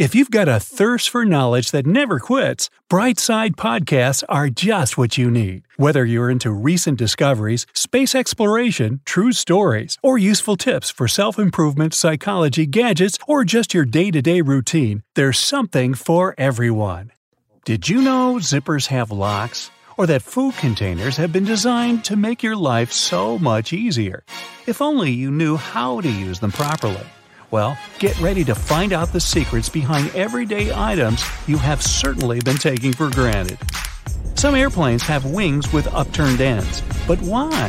If you've got a thirst for knowledge that never quits, Brightside Podcasts are just what you need. Whether you're into recent discoveries, space exploration, true stories, or useful tips for self improvement, psychology, gadgets, or just your day to day routine, there's something for everyone. Did you know zippers have locks? Or that food containers have been designed to make your life so much easier? If only you knew how to use them properly. Well, get ready to find out the secrets behind everyday items you have certainly been taking for granted. Some airplanes have wings with upturned ends, but why?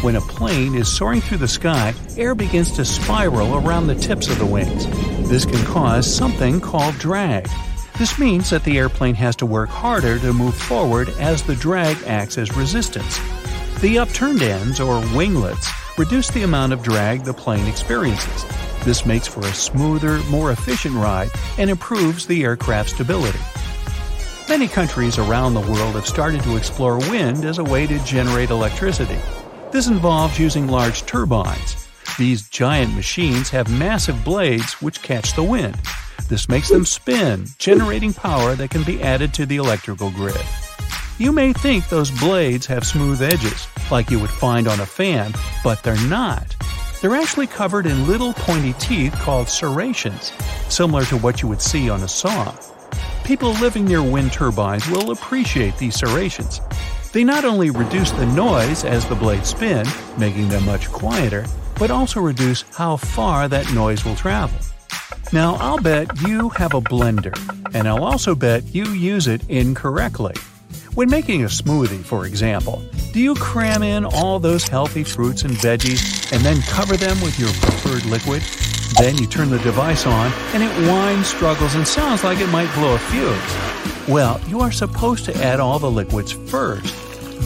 When a plane is soaring through the sky, air begins to spiral around the tips of the wings. This can cause something called drag. This means that the airplane has to work harder to move forward as the drag acts as resistance. The upturned ends, or winglets, reduce the amount of drag the plane experiences. This makes for a smoother, more efficient ride and improves the aircraft's stability. Many countries around the world have started to explore wind as a way to generate electricity. This involves using large turbines. These giant machines have massive blades which catch the wind. This makes them spin, generating power that can be added to the electrical grid. You may think those blades have smooth edges, like you would find on a fan, but they're not. They're actually covered in little pointy teeth called serrations, similar to what you would see on a saw. People living near wind turbines will appreciate these serrations. They not only reduce the noise as the blades spin, making them much quieter, but also reduce how far that noise will travel. Now, I'll bet you have a blender, and I'll also bet you use it incorrectly. When making a smoothie, for example, do you cram in all those healthy fruits and veggies and then cover them with your preferred liquid? Then you turn the device on and it whines, struggles, and sounds like it might blow a fuse. Well, you are supposed to add all the liquids first.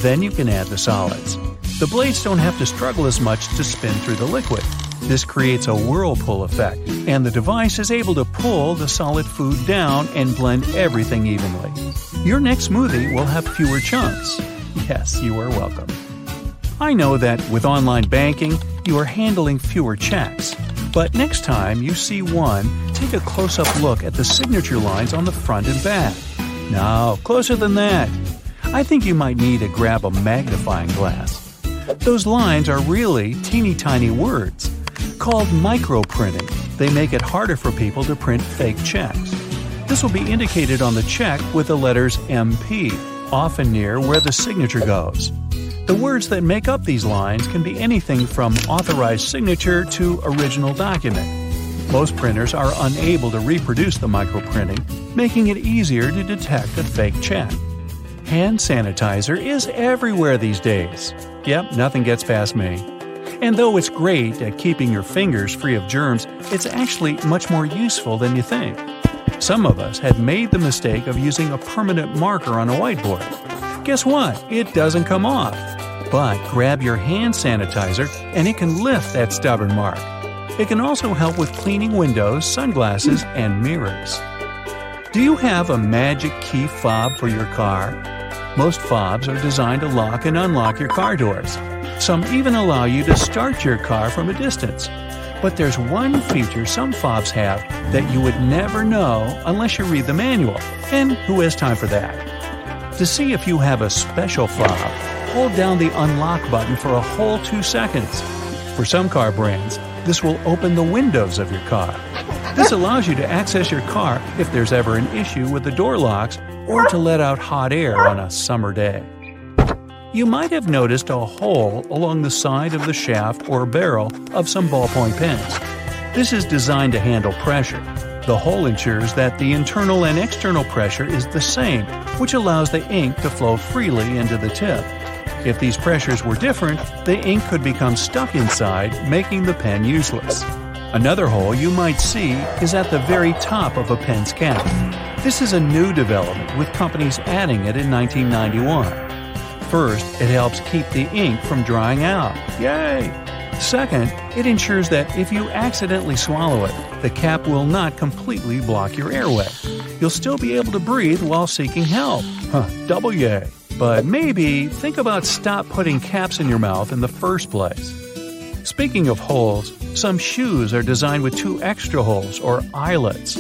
Then you can add the solids. The blades don't have to struggle as much to spin through the liquid. This creates a whirlpool effect, and the device is able to pull the solid food down and blend everything evenly. Your next smoothie will have fewer chunks. Yes, you are welcome. I know that with online banking, you are handling fewer checks. But next time you see one, take a close up look at the signature lines on the front and back. No, closer than that. I think you might need to grab a magnifying glass. Those lines are really teeny tiny words. Called microprinting, they make it harder for people to print fake checks. This will be indicated on the check with the letters MP, often near where the signature goes. The words that make up these lines can be anything from authorized signature to original document. Most printers are unable to reproduce the microprinting, making it easier to detect a fake check. Hand sanitizer is everywhere these days. Yep, nothing gets past me. And though it's great at keeping your fingers free of germs, it's actually much more useful than you think. Some of us had made the mistake of using a permanent marker on a whiteboard. Guess what? It doesn't come off. But grab your hand sanitizer and it can lift that stubborn mark. It can also help with cleaning windows, sunglasses, and mirrors. Do you have a magic key fob for your car? Most fobs are designed to lock and unlock your car doors. Some even allow you to start your car from a distance. But there's one feature some fobs have that you would never know unless you read the manual. And who has time for that? To see if you have a special fob, hold down the unlock button for a whole two seconds. For some car brands, this will open the windows of your car. This allows you to access your car if there's ever an issue with the door locks or to let out hot air on a summer day. You might have noticed a hole along the side of the shaft or barrel of some ballpoint pens. This is designed to handle pressure. The hole ensures that the internal and external pressure is the same, which allows the ink to flow freely into the tip. If these pressures were different, the ink could become stuck inside, making the pen useless. Another hole you might see is at the very top of a pen's cap. This is a new development with companies adding it in 1991. First, it helps keep the ink from drying out. Yay! Second, it ensures that if you accidentally swallow it, the cap will not completely block your airway. You'll still be able to breathe while seeking help. Huh, double yay. But maybe think about stop putting caps in your mouth in the first place. Speaking of holes, some shoes are designed with two extra holes, or eyelets.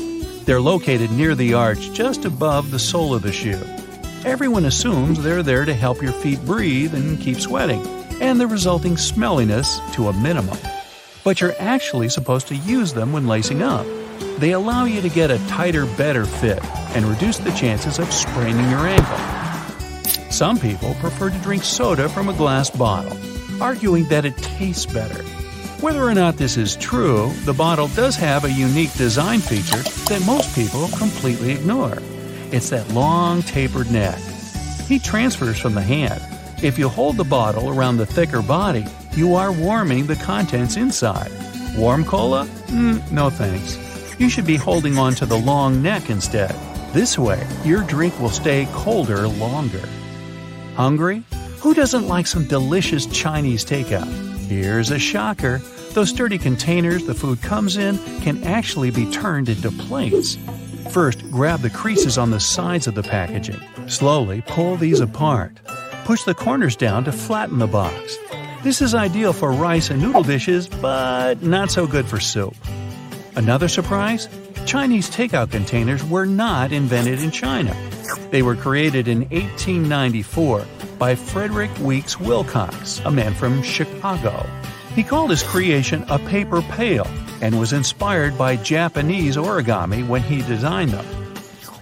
They're located near the arch just above the sole of the shoe. Everyone assumes they're there to help your feet breathe and keep sweating, and the resulting smelliness to a minimum. But you're actually supposed to use them when lacing up. They allow you to get a tighter, better fit and reduce the chances of spraining your ankle. Some people prefer to drink soda from a glass bottle arguing that it tastes better. Whether or not this is true, the bottle does have a unique design feature that most people completely ignore. It's that long, tapered neck. Heat transfers from the hand. If you hold the bottle around the thicker body, you are warming the contents inside. Warm cola? Mm, no thanks. You should be holding on to the long neck instead. This way, your drink will stay colder longer. Hungry? Who doesn't like some delicious Chinese takeout? Here's a shocker. Those sturdy containers the food comes in can actually be turned into plates. First, grab the creases on the sides of the packaging. Slowly pull these apart. Push the corners down to flatten the box. This is ideal for rice and noodle dishes, but not so good for soup. Another surprise? Chinese takeout containers were not invented in China. They were created in 1894 by Frederick Weeks Wilcox, a man from Chicago. He called his creation a paper pail and was inspired by Japanese origami when he designed them.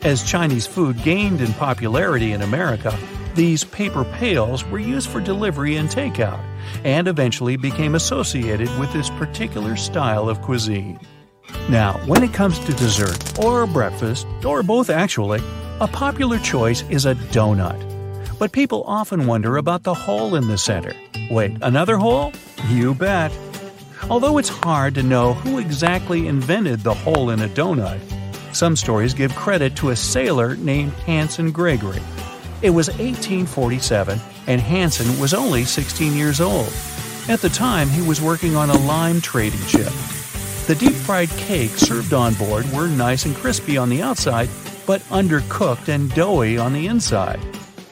As Chinese food gained in popularity in America, these paper pails were used for delivery and takeout, and eventually became associated with this particular style of cuisine. Now, when it comes to dessert, or breakfast, or both actually, a popular choice is a donut. But people often wonder about the hole in the center. Wait, another hole? You bet. Although it's hard to know who exactly invented the hole in a donut, some stories give credit to a sailor named Hanson Gregory. It was 1847, and Hanson was only 16 years old. At the time, he was working on a lime trading ship. The deep fried cakes served on board were nice and crispy on the outside, but undercooked and doughy on the inside.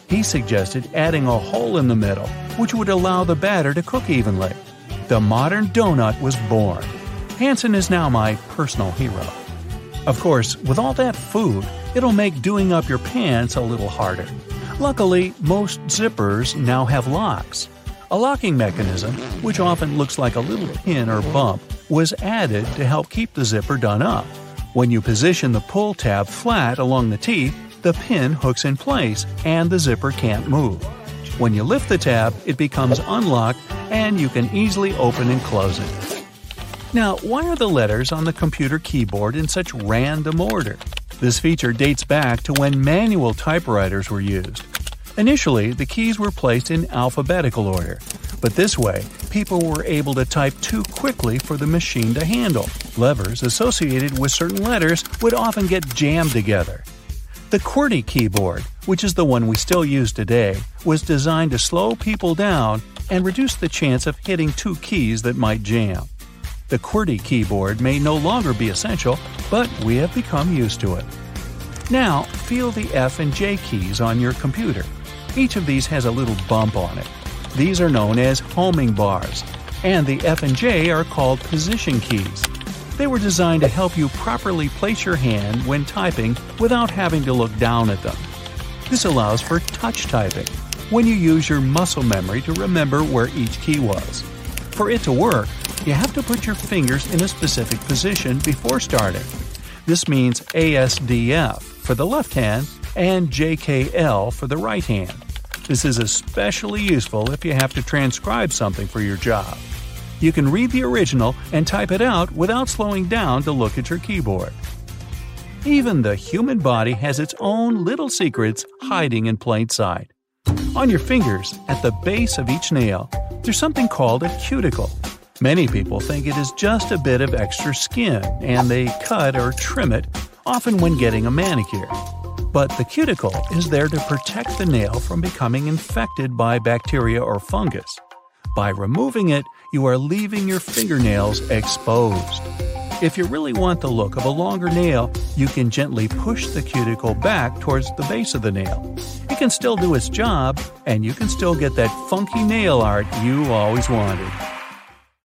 He suggested adding a hole in the middle, which would allow the batter to cook evenly. The modern donut was born. Hanson is now my personal hero. Of course, with all that food, it'll make doing up your pants a little harder. Luckily, most zippers now have locks. A locking mechanism, which often looks like a little pin or bump, was added to help keep the zipper done up. When you position the pull tab flat along the teeth, the pin hooks in place and the zipper can't move. When you lift the tab, it becomes unlocked and you can easily open and close it. Now, why are the letters on the computer keyboard in such random order? This feature dates back to when manual typewriters were used. Initially, the keys were placed in alphabetical order, but this way, people were able to type too quickly for the machine to handle. Levers associated with certain letters would often get jammed together. The QWERTY keyboard, which is the one we still use today, was designed to slow people down and reduce the chance of hitting two keys that might jam. The QWERTY keyboard may no longer be essential, but we have become used to it. Now, feel the F and J keys on your computer. Each of these has a little bump on it. These are known as homing bars, and the F and J are called position keys. They were designed to help you properly place your hand when typing without having to look down at them. This allows for touch typing, when you use your muscle memory to remember where each key was. For it to work, you have to put your fingers in a specific position before starting. This means ASDF for the left hand and JKL for the right hand. This is especially useful if you have to transcribe something for your job. You can read the original and type it out without slowing down to look at your keyboard. Even the human body has its own little secrets hiding in plain sight. On your fingers, at the base of each nail, there's something called a cuticle. Many people think it is just a bit of extra skin, and they cut or trim it, often when getting a manicure. But the cuticle is there to protect the nail from becoming infected by bacteria or fungus. By removing it, you are leaving your fingernails exposed. If you really want the look of a longer nail, you can gently push the cuticle back towards the base of the nail. It can still do its job, and you can still get that funky nail art you always wanted.